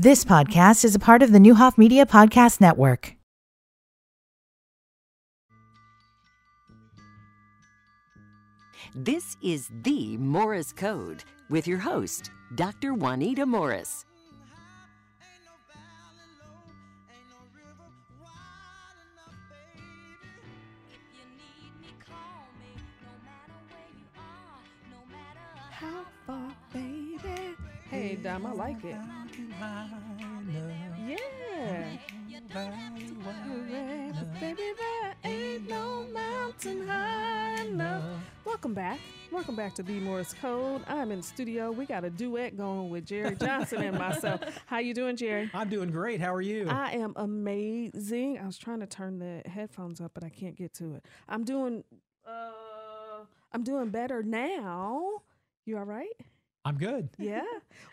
This podcast is a part of the Neuhoff Media Podcast Network. This is the Morris Code with your host, Dr. Juanita Morris. How far, baby? Hey, Dom, I like it. Yeah. Baby, there ain't no mountain high enough. Welcome back. Welcome back to B Morris Code. I'm in studio. We got a duet going with Jerry Johnson and myself. How you doing, Jerry? I'm doing great. How are you? I am amazing. I was trying to turn the headphones up, but I can't get to it. I'm doing uh I'm doing better now. You all right? I'm good. Yeah.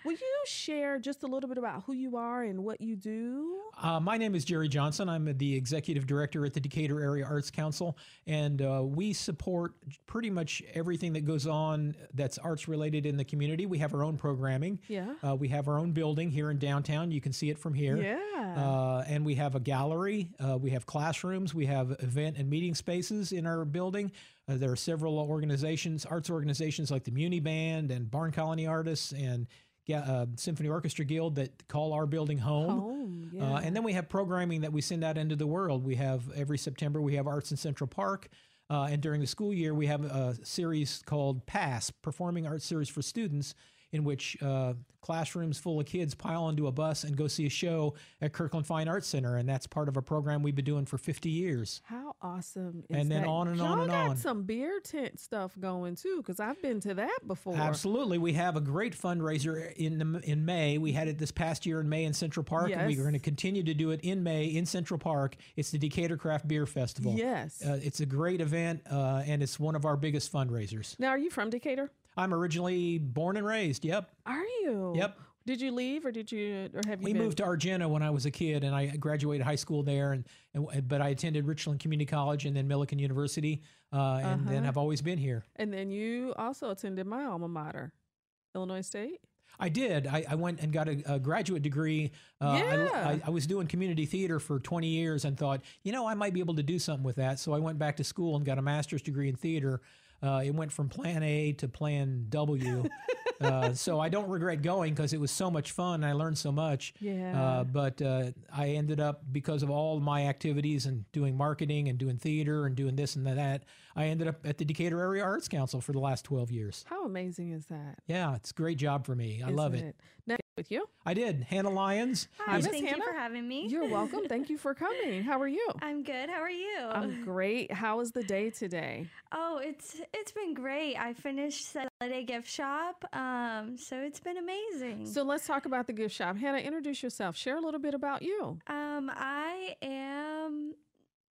Will you share just a little bit about who you are and what you do? Uh, my name is Jerry Johnson. I'm the executive director at the Decatur Area Arts Council, and uh, we support pretty much everything that goes on that's arts related in the community. We have our own programming. Yeah. Uh, we have our own building here in downtown. You can see it from here. Yeah. Uh, and we have a gallery. Uh, we have classrooms. We have event and meeting spaces in our building. Uh, there are several organizations, arts organizations like the Muni Band and Barn Colony Artists and uh, Symphony Orchestra Guild that call our building home. Home, Uh, and then we have programming that we send out into the world. We have every September we have Arts in Central Park, uh, and during the school year we have a series called PASS, Performing Arts Series for Students, in which uh, classrooms full of kids pile onto a bus and go see a show at Kirkland Fine Arts Center, and that's part of a program we've been doing for 50 years. How awesome is And then that? on and on Y'all and got on. some beer tent stuff going too, because I've been to that before. Absolutely, we have a great fundraiser in the, in May. We had it this past year in May in Central Park, and we're going to continue to do it in May in Central Park. It's the Decatur Craft Beer Festival. Yes. Uh, it's a great event, uh, and it's one of our biggest fundraisers. now, are you from Decatur? I'm originally born and raised. Yep. Are you? Yep. Did you leave or did you or have you We been? moved to Argenta when I was a kid, and I graduated high school there. And, and but I attended Richland Community College and then Millikin University, uh, and then Uh-huh. I've always been here. and then you also attended my alma mater, Illinois State. I did. I, I went and got a, a graduate degree. Uh, I- Yeah. I, I was doing community theater for 20 years and thought, you know, I might be able to do something with that. So I went back to school and got a master's degree in theater. Uh, it went from Plan A to Plan W. uh, so I don't regret going because it was so much fun. I learned so much. Yeah. Uh, but uh, I ended up because of all my activities and doing marketing and doing theater and doing this and that. I ended up at the Decatur Area Arts Council for the last 12 years. How amazing is that? Yeah, it's a great job for me. I love Isn't it. Now, with you. I did. Hannah Lyons. Hi, Miss thank you Hannah? for having me. You're welcome. Thank you for coming. How are you? I'm good. How are you? I'm great. How was the day today? oh, it's it's been great. I finished the holiday gift shop, um, so it's been amazing. So let's talk about the gift shop. Hannah, introduce yourself. Share a little bit about you. um, I am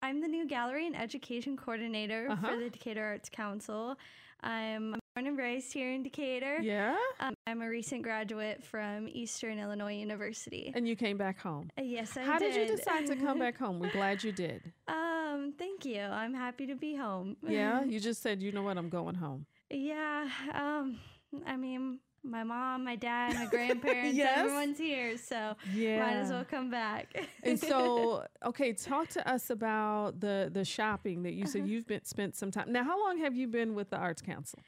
I'm the new gallery and education coordinator Uh-huh. for the Decatur Arts Council. I'm born and raised here in Decatur. Yeah. Um, I'm a recent graduate from Eastern Illinois University. And you came back home. Uh, yes, I How did. did. you decide to come back home? We're glad you did. um, thank you. I'm happy to be home. Yeah. You just said, you know what, I'm going home. Yeah, um, I mean, my mom, my dad, my grandparents, Yes. everyone's here, so Yeah. might as well come back. And so, okay, talk to us about the the shopping that you Uh-huh. said you've been spent some time. Now, how long have you been with the Arts Council?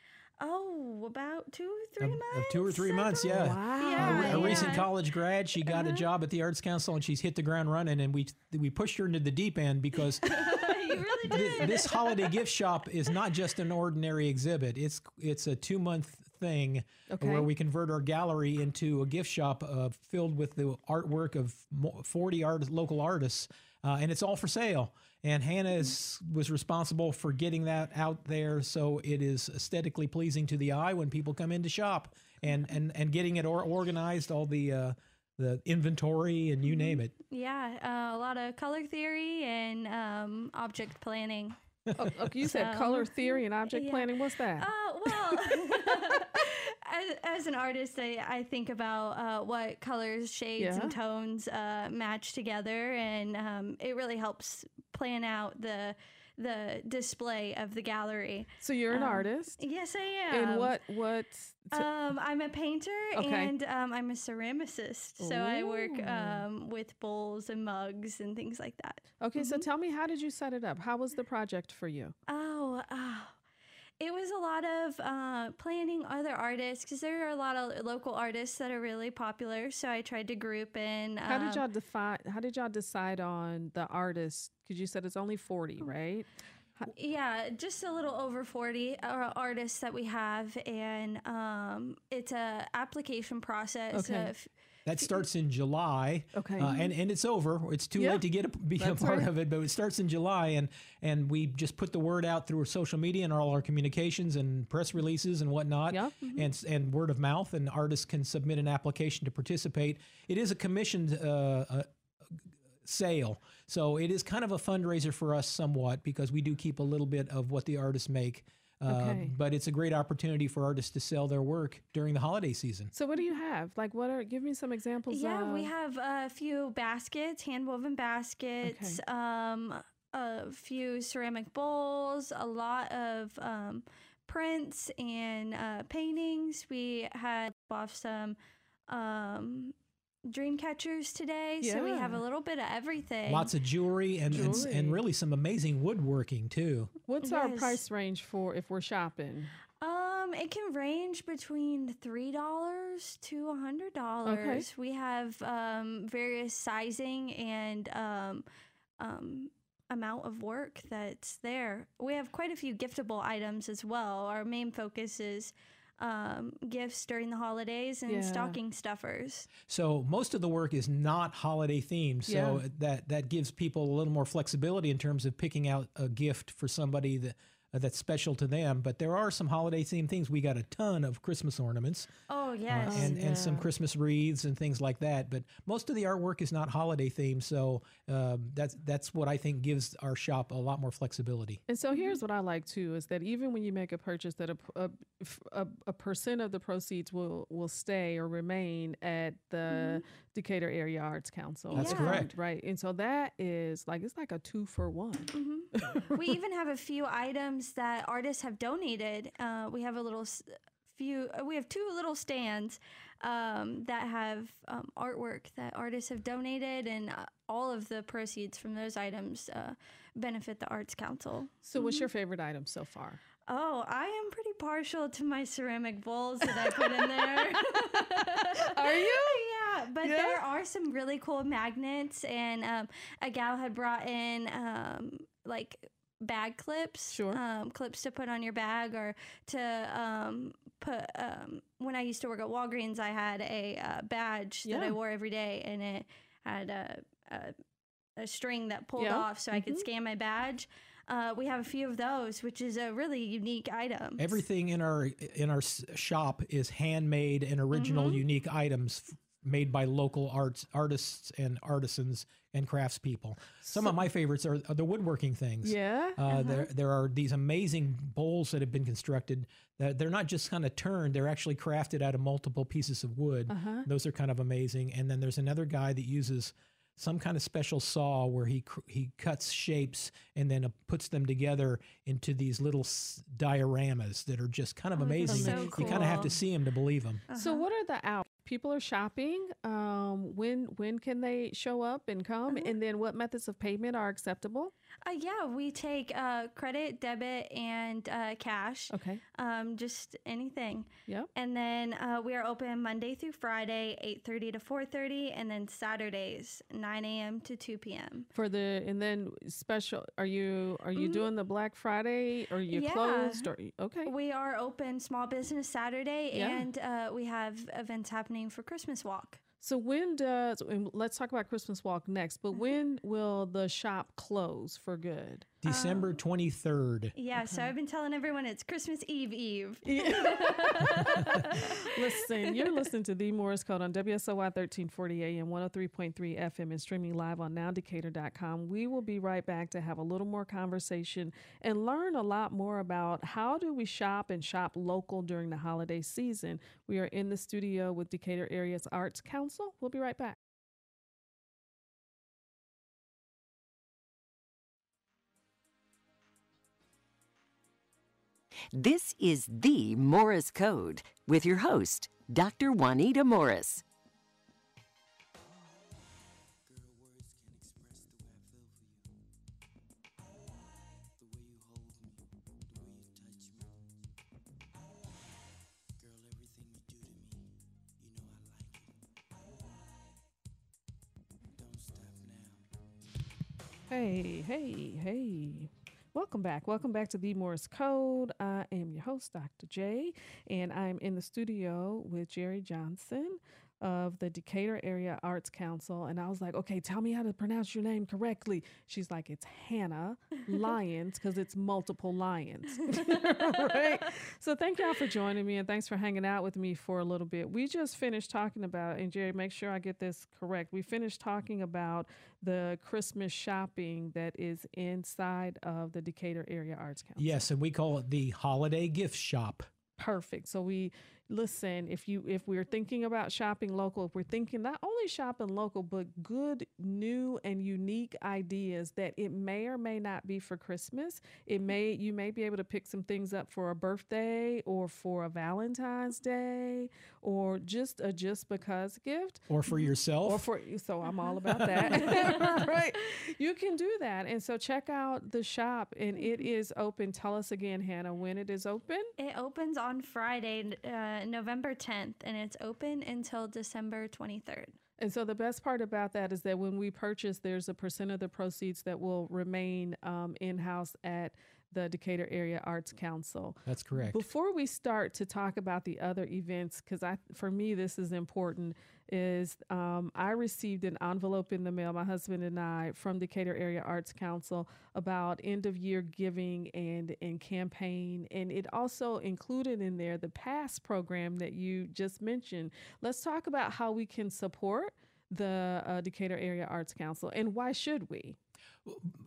Oh, about two or three Of- of months. two or three I months, yeah. Wow. Yeah, a, a recent college grad. She got a job at the Arts Council and she's hit the ground running. And we we pushed her into the deep end because really thi- did. this holiday gift shop is not just an ordinary exhibit. It's it's a two month thing Okay. where we convert our gallery into a gift shop uh, filled with the artwork of 40 art, local artists. Uh, and it's all for sale. And Hannah is, was responsible for getting that out there so it is aesthetically pleasing to the eye when people come in to shop and, and, and getting it or organized, all the, uh, the inventory and you name it. yeah, uh, a lot of color theory and um, object planning. Oh, okay, you said So, color theory and object yeah. planning. What's that? Oh well, as, as an artist, I, I think about uh, what colors, shades, Yeah. and tones uh, match together, and um, it really helps plan out the the display of the gallery. So you're an Um, artist. Yes, I am. And what what t- Um, I'm a painter Okay. and um, I'm a ceramicist. So I work um, with bowls and mugs and things like that. Okay, mm-hmm. so tell me how did you set it up? How was the project for you? Oh, oh. It was a lot of uh, planning other artists because there are a lot of local artists that are really popular. So I tried to group in. How did um, y'all define how did y'all decide on the artists? Cuz you said it's only 40, Oh. right? Yeah, just a little over 40 uh, artists that we have. And um, it's a application process Okay. of That starts in July. Okay. Uh, and, and it's over. It's too Yeah. late to get a, be a part right. of it, but it starts in July, and and we just put the word out through our social media and all our communications and press releases and whatnot, Yeah. and s- and word of mouth, and artists can submit an application to participate. It is a commissioned uh, uh, sale, so it is kind of a fundraiser for us somewhat because we do keep a little bit of what the artists make. Uh, Okay. But it's a great opportunity for artists to sell their work during the holiday season. So what do you have? Like what are give me some examples Yeah, we have a few baskets, hand woven baskets, um, a few ceramic bowls, a lot of um, prints and uh, paintings. We had off some um, dream catchers today, so we have a little bit of everything. Lots of jewelry and, and Jewelry. and really some amazing woodworking too. What's our price range for if we're shopping? Um, it can range between three dollars to a hundred dollars. Okay. We have um various sizing and um um amount of work that's there. We have quite a few giftable items as well. Our main focus is um gifts during the holidays and Yeah. stocking stuffers. So most of the work is not holiday themed. So Yeah. that that gives people a little more flexibility in terms of picking out a gift for somebody that that's special to them. But there are some holiday themed things. We got a ton of Christmas ornaments Oh uh, yes. and and some. Christmas wreaths and things like that. But most of the artwork is not holiday themed. So um, that's that's what I think gives our shop a lot more flexibility. And so here's what I like too is that even when you make a purchase, that a a percent of the proceeds will will stay or remain at the Decatur Area Arts Council. That's Yeah. correct. Right, and so that is like it's like a two for one. Mm-hmm. we even have a few items that artists have donated. Uh, we have a little few. uh, We have two little stands um, that have um, artwork that artists have donated, and uh, all of the proceeds from those items uh, benefit the Arts Council. So, what's your favorite item so far? Oh, I am pretty partial to my ceramic bowls that I put in there. Are you? Yeah, but Yeah? there are some really cool magnets, and um, a gal had brought in um, like bag clips, Sure. um, clips to put on your bag or to um, put. Um, when I used to work at Walgreens, I had a uh, badge that I wore every day, and it had a, a, a string that pulled Yeah. off so I could Mhm. scan my badge. Uh, we have a few of those, which is a really unique item. Everything in our in our shop is handmade and original, Mm-hmm. unique items f- made by local arts artists and artisans and craftspeople. Some of my favorites are, are the woodworking things. Yeah. Uh, huh. There, there are these amazing bowls that have been constructed. That they're not just kind of turned; they're actually crafted out of multiple pieces of wood. Uh-huh. Those are kind of amazing. And then there's another guy that uses some kind of special saw where he he cuts shapes and then uh, puts them together into these little s- dioramas that are just kind of Oh, amazing. so You kind of have to see them to believe them. So, Uh-huh. what are the out? People are shopping. Um, when when can they show up and come? Uh-huh. And then, what methods of payment are acceptable? Uh, yeah, we take uh, credit, debit, and uh, cash. Okay. Um, just anything. Yep. And then uh, we are open Monday through Friday, eight thirty to four thirty, and then Saturdays, nine a.m. to two p.m. For the and then special. Are you are you Mhm. doing the Black Friday? Are you Yeah. closed? Or okay. We are open Small Business Saturday, Yeah. and uh, we have events happening for Christmas Walk. So when does and let's talk about Christmas Walk next? But mm-hmm. when will the shop close for good? Oh. December 23rd. Yeah, so I've been telling everyone it's Christmas Eve Eve. Listen, you're listening to The Morris Code on WSOY 1340 AM, 103.3 FM, and streaming live on nowdecatur.com. We will be right back to have a little more conversation and learn a lot more about how do we shop and shop local during the holiday season. We are in the studio with Decatur Area's Arts Council. We'll be right back. This is the Morris Code with your host, Dr. Juanita Morris. Hey, hey, hey. Welcome back. Welcome back to the Morris Code. I am your host, Dr. J, and I'm in the studio with Jerry Johnson of the Decatur Area Arts Council. And I was like, okay, tell me how to pronounce your name correctly. She's like, it's Hannah Lyons because it's multiple lions. right? So thank y'all for joining me and thanks for hanging out with me for a little bit. We just finished talking about, and Jerry, make sure I get this correct. We finished talking about the Christmas shopping that is inside of the Decatur Area Arts Council. Yes, and we call it the Holiday Gift Shop. Perfect. So we listen if you if we're thinking about shopping local if we're thinking not only shopping local but good new and unique ideas that it may or may not be for christmas. It may you may be able to pick some things up for a birthday or for a valentine's day or just a just because gift. Or for yourself. Or for so i'm all about that. Right. You can do that. And so check out the shop and it is open. Tell us again hannah when it is open. It opens on friday uh, November 10th, and it's open until December 23rd. And so the best part about that is that when we purchase, there's a percent of the proceeds that will remain um, in house at the Decatur Area Arts Council. That's correct. Before we start to talk about the other events, because I, for me, this is important is um, I received an envelope in the mail, my husband and I, from Decatur Area Arts Council about end of year giving and, and campaign. And it also included in there the PASS program that you just mentioned. Let's talk about how we can support the uh, Decatur Area Arts Council and why should we?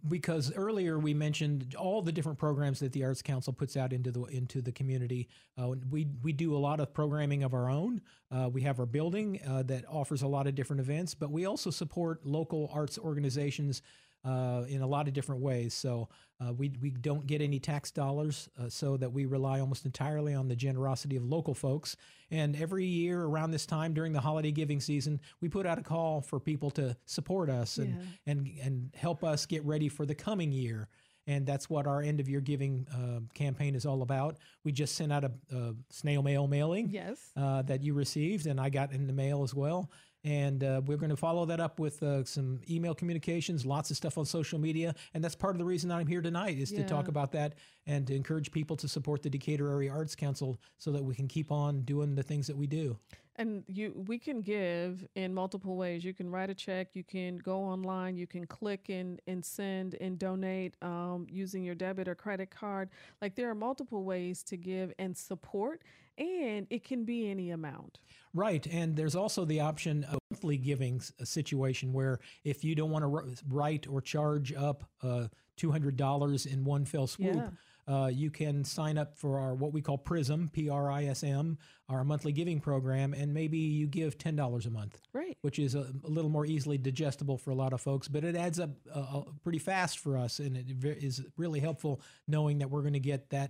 because earlier we mentioned all the different programs that the Arts Council puts out into the into the community. Uh, we we do a lot of programming of our own. Uh, we have our building uh, that offers a lot of different events, but we also support local arts organizations uh, in a lot of different ways. So uh, we we don't get any tax dollars, uh, so that we rely almost entirely on the generosity of local folks. And every year around this time during the holiday giving season, we put out a call for people to support us and yeah. and and help us get ready for the coming year. And that's what our end of year giving uh, campaign is all about. We just sent out a, a snail mail mailing yes. Uh, that you received, and I got in the mail as well. And uh, we're going to follow that up with uh, some email communications, lots of stuff on social media. And that's part of the reason I'm here tonight is yeah. to talk about that and to encourage people to support the Decatur Area Arts Council so that we can keep on doing the things that we do. And you, we can give in multiple ways. You can write a check. You can go online. You can click and, and send and donate um, using your debit or credit card. Like there are multiple ways to give and support, and it can be any amount. Right, and there's also the option of monthly giving situation where if you don't want to write or charge up uh, $200 in one fell swoop. Yeah. Uh, you can sign up for our what we call Prism, P R I S M, our monthly giving program, and maybe you give ten dollars a month, right? Which is a, a, little more easily digestible for a lot of folks, but it adds up uh, pretty fast for us, and it is really helpful knowing that we're going to get that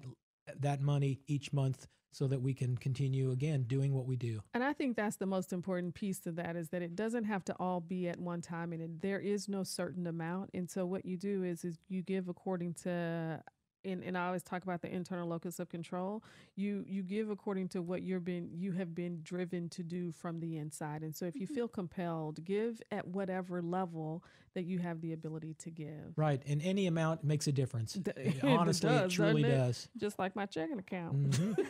that money each month so that we can continue again doing what we do. And I think that's the most important piece to that is that it doesn't have to all be at one time and it, there is no certain amount. And so what you do is is you give according to and, and I always talk about the internal locus of control. You you give according to what you're been you have been driven to do from the inside. And so if you mm-hmm. feel compelled, give at whatever level that you have the ability to give. Right. And any amount makes a difference. Honestly, it, does, it truly it? does. Just like my checking account. Mm-hmm.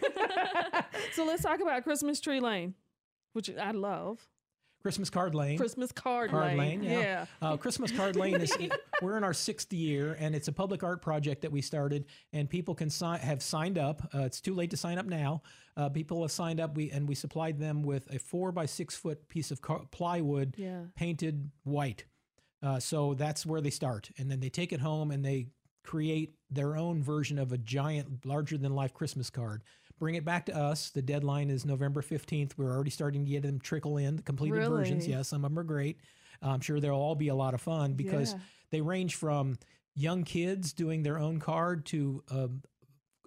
so let's talk about Christmas Tree Lane, which I love. Christmas Card Lane. Christmas Card, Card Lane. Lane yeah. yeah. Uh, Christmas Card Lane is we're in our sixth year, and it's a public art project that we started, and people can sign have signed up. Uh, it's too late to sign up now. Uh, people have signed up. We and we supplied them with a four by six foot piece of car, plywood yeah. painted white. Uh, so that's where they start, and then they take it home and they create their own version of a giant, larger than life Christmas card bring it back to us. The deadline is November 15th. We're already starting to get them trickle in, the completed really? versions. Yes, some of them are great. I'm sure they'll all be a lot of fun because yeah. they range from young kids doing their own card to um,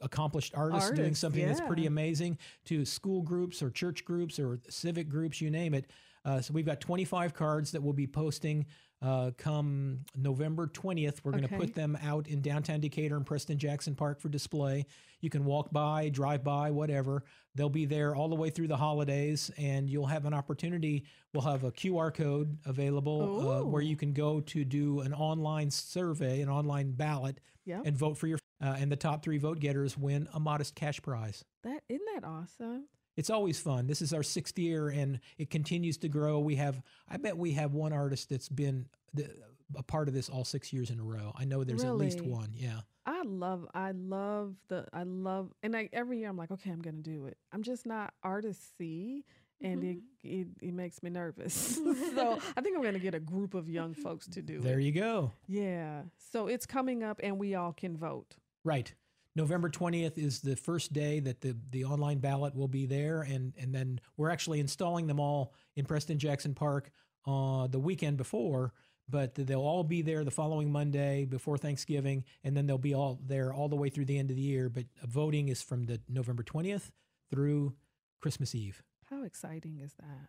accomplished artists, doing Artists, something that's pretty amazing, to school groups or church groups or civic groups, you name it. Uh, so we've got 25 cards that we'll be posting uh, come November 20th. We're going to put them out in downtown Decatur and Preston Jackson Park for display. You can walk by, drive by, whatever. They'll be there all the way through the holidays, and you'll have an opportunity. We'll have a QR code available uh, where you can go to do an online survey, an online ballot, Yep. and vote for your. Uh, and the top three vote getters win a modest cash prize. That isn't that awesome? It's always fun. This is our sixth year, and it continues to grow. We have, I bet we have one artist that's been the, a part of this all six years in a row. I know there's at least one. Yeah. I love, I love the, I love, and like every year I'm like, okay, I'm gonna do it. I'm just not artisty, and it, mm-hmm. it it makes me nervous. so I think I'm gonna get a group of young folks to do it. There it. you go. Yeah. So it's coming up, and we all can vote. Right. November 20th is the first day that the, the online ballot will be there. And, and then we're actually installing them all in Preston Jackson Park uh, the weekend before, but they'll all be there the following Monday before Thanksgiving. And then they'll be all there all the way through the end of the year. But voting is from the November 20th through Christmas Eve. How exciting is that?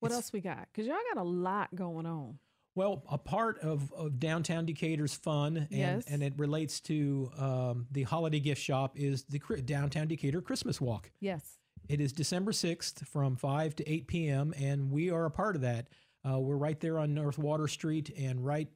What It's- else we got? Cause y'all got a lot going on. Well, a part of, of downtown Decatur's fun, and, Yes. and it relates to um, the holiday gift shop, is the downtown Decatur Christmas Walk. Yes. It is December 6th from 5 to 8 p.m., and we are a part of that. Uh, we're right there on North Water Street and right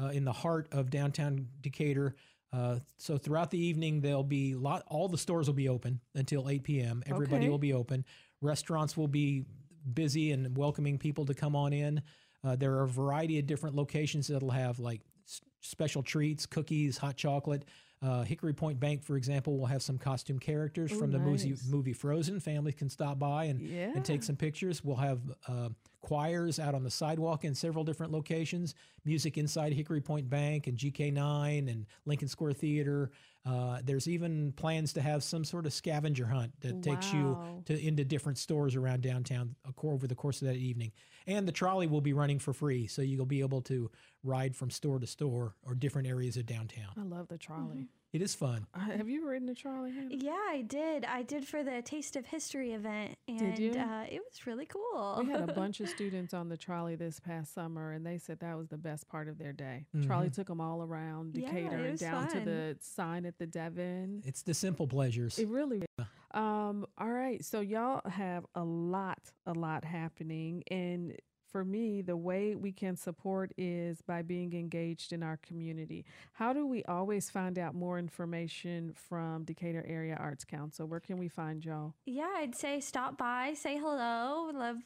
uh, in the heart of downtown Decatur. Uh, so throughout the evening, there'll be lot. All the stores will be open until 8 p.m. Everybody Okay. will be open. Restaurants will be busy and welcoming people to come on in. Uh, there are a variety of different locations that'll have like s- special treats, cookies, hot chocolate. Uh, Hickory Point Bank, for example, will have some costume characters Ooh, from the movie, nice. movie Frozen. Families can stop by and, and take some pictures. We'll have uh, choirs out on the sidewalk in several different locations, music inside Hickory Point Bank and GK9 and Lincoln Square Theater. Uh, there's even plans to have some sort of scavenger hunt that takes you to into different stores around downtown over the course of that evening. And the trolley will be running for free, so you'll be able to ride from store to store or different areas of downtown. I love the trolley. It is fun. Uh, have you ridden the trolley? Hannah? Yeah, I did. I did for the Taste of History event, and you? Uh, it was really cool. We had a bunch of students on the trolley this past summer, and they said that was the best part of their day. Trolley took them all around Decatur it and was down to the sign at the Devon. It's the simple pleasures. It really. Um. All right. So y'all have a lot, a lot happening, and for me, the way we can support is by being engaged in our community. How do we always find out more information from Decatur Area Arts Council? Where can we find y'all? yeah, I'd say stop by, say hello. Love,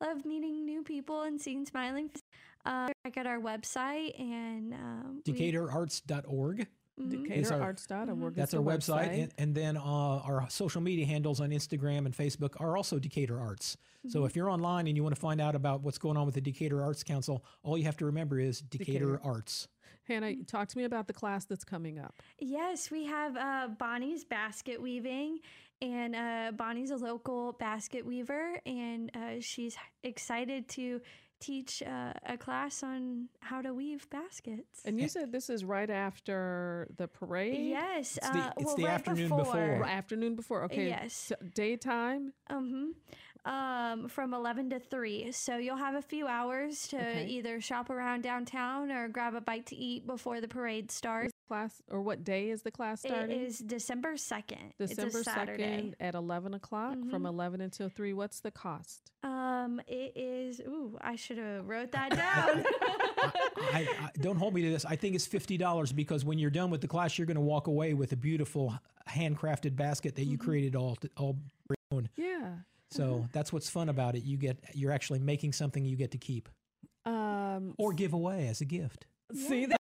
love meeting new people and seeing smiling. faces. Uh, check out our website and um, we- DecaturArts.org. Mhm. Is our- DecaturArts.org. That's our website. And, and then uh, our social media handles on Instagram and Facebook are also Decatur Arts. So if you're online and you want to find out about what's going on with the Decatur Arts Council, all you have to remember is Decatur, Decatur. Arts. Hannah, talk to me about the class that's coming up. Yes, we have uh, Bonnie's basket weaving, and uh, Bonnie's a local basket weaver, and uh, she's excited to teach uh, a class on how to weave baskets. And you said this is right after the parade? yes, It's the- uh, it's well, the right afternoon before. before. Afternoon before. Okay. Yes. t- daytime. Um, um, from 11 to 3. So you'll have a few hours to Okay. either shop around downtown or grab a bite to eat before the parade starts. Class or what day is the class starting? is December 2nd. December it's a Saturday. second at eleven o'clock from Mhm. eleven until three. What's the cost? Um, it is. Ooh, I should have wrote that down. I, I, don't hold me to this. I think it's fifty dollars because when you're done with the class, you're going to walk away with a beautiful handcrafted basket that you created all all your own. Yeah. So that's what's fun about it. You get you're actually making something you get to keep Um. or give away as a gift. See that,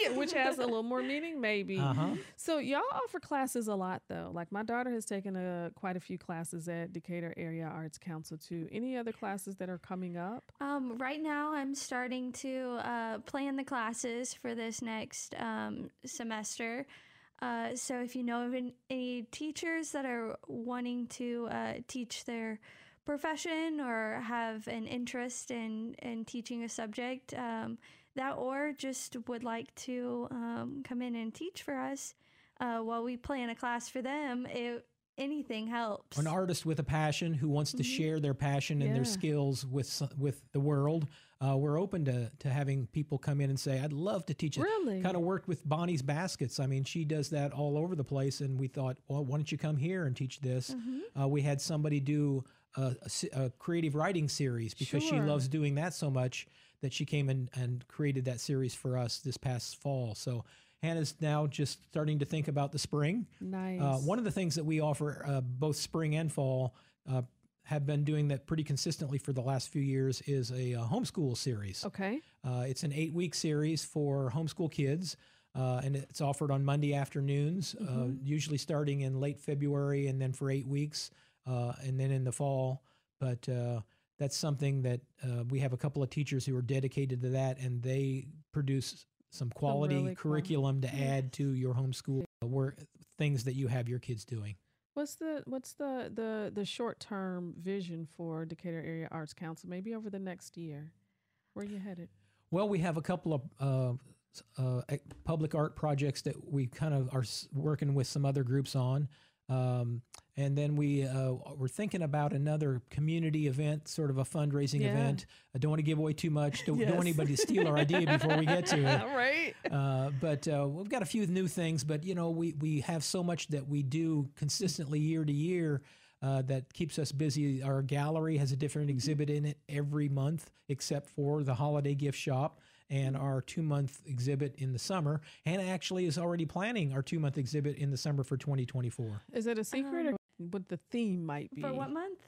Yeah, which has a little more meaning, maybe. Uh huh. So y'all offer classes a lot, though. Like my daughter has taken a quite a few classes at Decatur Area Arts Council too. Any other classes that are coming up? um, right now, I'm starting to uh, plan the classes for this next um, semester. Uh, so if you know of an- any teachers that are wanting to uh, teach their profession or have an interest in, in teaching a subject, um, that or just would like to um, come in and teach for us, uh, while we plan a class for them, it, anything helps. An artist with a passion who wants to Mhm. share their passion and Yeah. their skills with with the world. Uh, we're open to to having people come in and say, "I'd love to teach it." Really? Kind of worked with Bonnie's baskets. I mean, she does that all over the place, and we thought, well, why don't you come here and teach this? Mm-hmm. Uh, we had somebody do a, a a creative writing series because she loves doing that so much that she came in and created that series for us this past fall. So Hannah's now just starting to think about the spring. Nice. Uh, one of the things that we offer uh, both spring and fall uh, have been doing that pretty consistently for the last few years is a, uh homeschool series. okay. Uh, it's an eight week series for homeschool kids. Uh, and it's offered on Monday afternoons, uh, usually starting in late February and then for eight weeks, uh, and then in the fall. But uh, that's something that uh, we have a couple of teachers who are dedicated to that, and they produce some quality really cool- curriculum to add to your homeschool work, things that you have your kids doing. What's the what's the the the short term vision for Decatur Area Arts Council? Maybe over the next year. Where are you headed? Well, we have a couple of uh, uh, public art projects that we kind of are working with some other groups on. Um, and then we uh, we're thinking about another community event, sort of a fundraising Yeah. event. I don't want to give away too much. Don't, don't want anybody to steal our idea before we get to it. right. Uh, but uh, we've got a few new things. But you know, we we have so much that we do consistently year to year uh, that keeps us busy. Our gallery has a different exhibit in it every month, except for the holiday gift shop and our two month exhibit in the summer. Hannah actually is already planning our two month exhibit in the summer for 2024. Is it a secret or what the theme might be? For what month?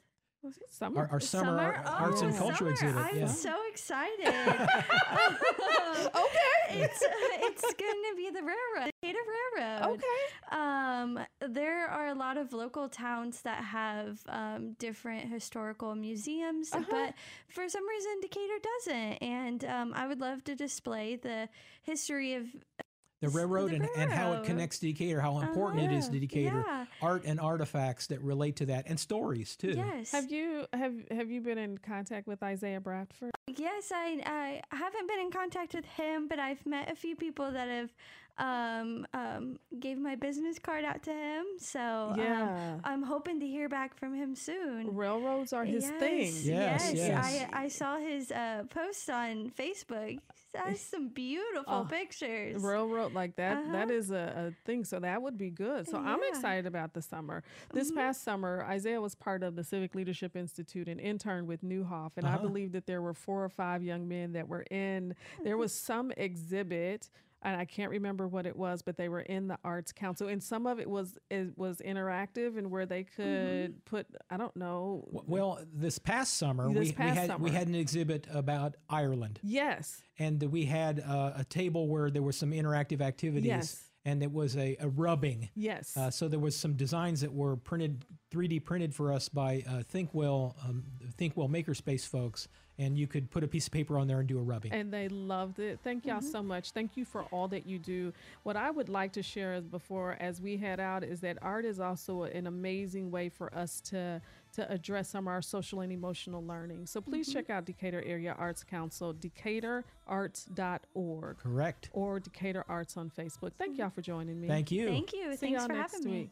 Was summer? Our, our summer, Ar- Oh, arts and culture summer. exhibit. I'm yeah. so excited. okay. It's it's going to be the railroad, Decatur Railroad. okay. Um, there are a lot of local towns that have um, different historical museums, Uh-huh. but for some reason Decatur doesn't. And um, I would love to display the history of the railroad the and, and how it connects to Decatur, how important it is to Uh-huh. Decatur, Yeah. art and artifacts that relate to that, and stories too. Yes. Have you have have you been in contact with Isaiah Bradford? Yes, I I haven't been in contact with him, but I've met a few people that have um um gave my business card out to him. So Yeah. um, I'm hoping to hear back from him soon. Railroads are his thing. Yes, yes. I I saw his uh post on Facebook. He has some beautiful Oh, pictures. Railroad like that that Uh-huh. is a, a thing. So that would be good. So I'm Mm-hmm. excited about the summer. This past summer, Isaiah was part of the Civic Leadership Institute and interned with Neuhoff. And I Uh-huh. believe that there were four or five young men that were in there was some exhibit and I can't remember what it was, but they were in the Arts Council, and some of it was it was interactive and where they Mm-hmm. could put I don't know. Well, this past summer, This we, past we had we had an exhibit about Ireland, Yes, and we had uh, a table where there were some interactive activities, Yes. and it was a, a rubbing. yes, Uh, so there was some designs that were printed, 3D printed for us by uh, Thinkwell, um, Thinkwell Makerspace folks, and you could put a piece of paper on there and do a rubbing. and they loved it. Thank y'all mm-hmm. so much. Thank you for all that you do. What I would like to share as before as we head out is that art is also an amazing way for us to to address some of our social and emotional learning. So please mm-hmm. check out Decatur Area Arts Council, decaturarts.org Correct. or Decatur Arts on Facebook. Thank mm-hmm. y'all for joining me. Thank you. Thank you. See Thanks y'all for next having week. me.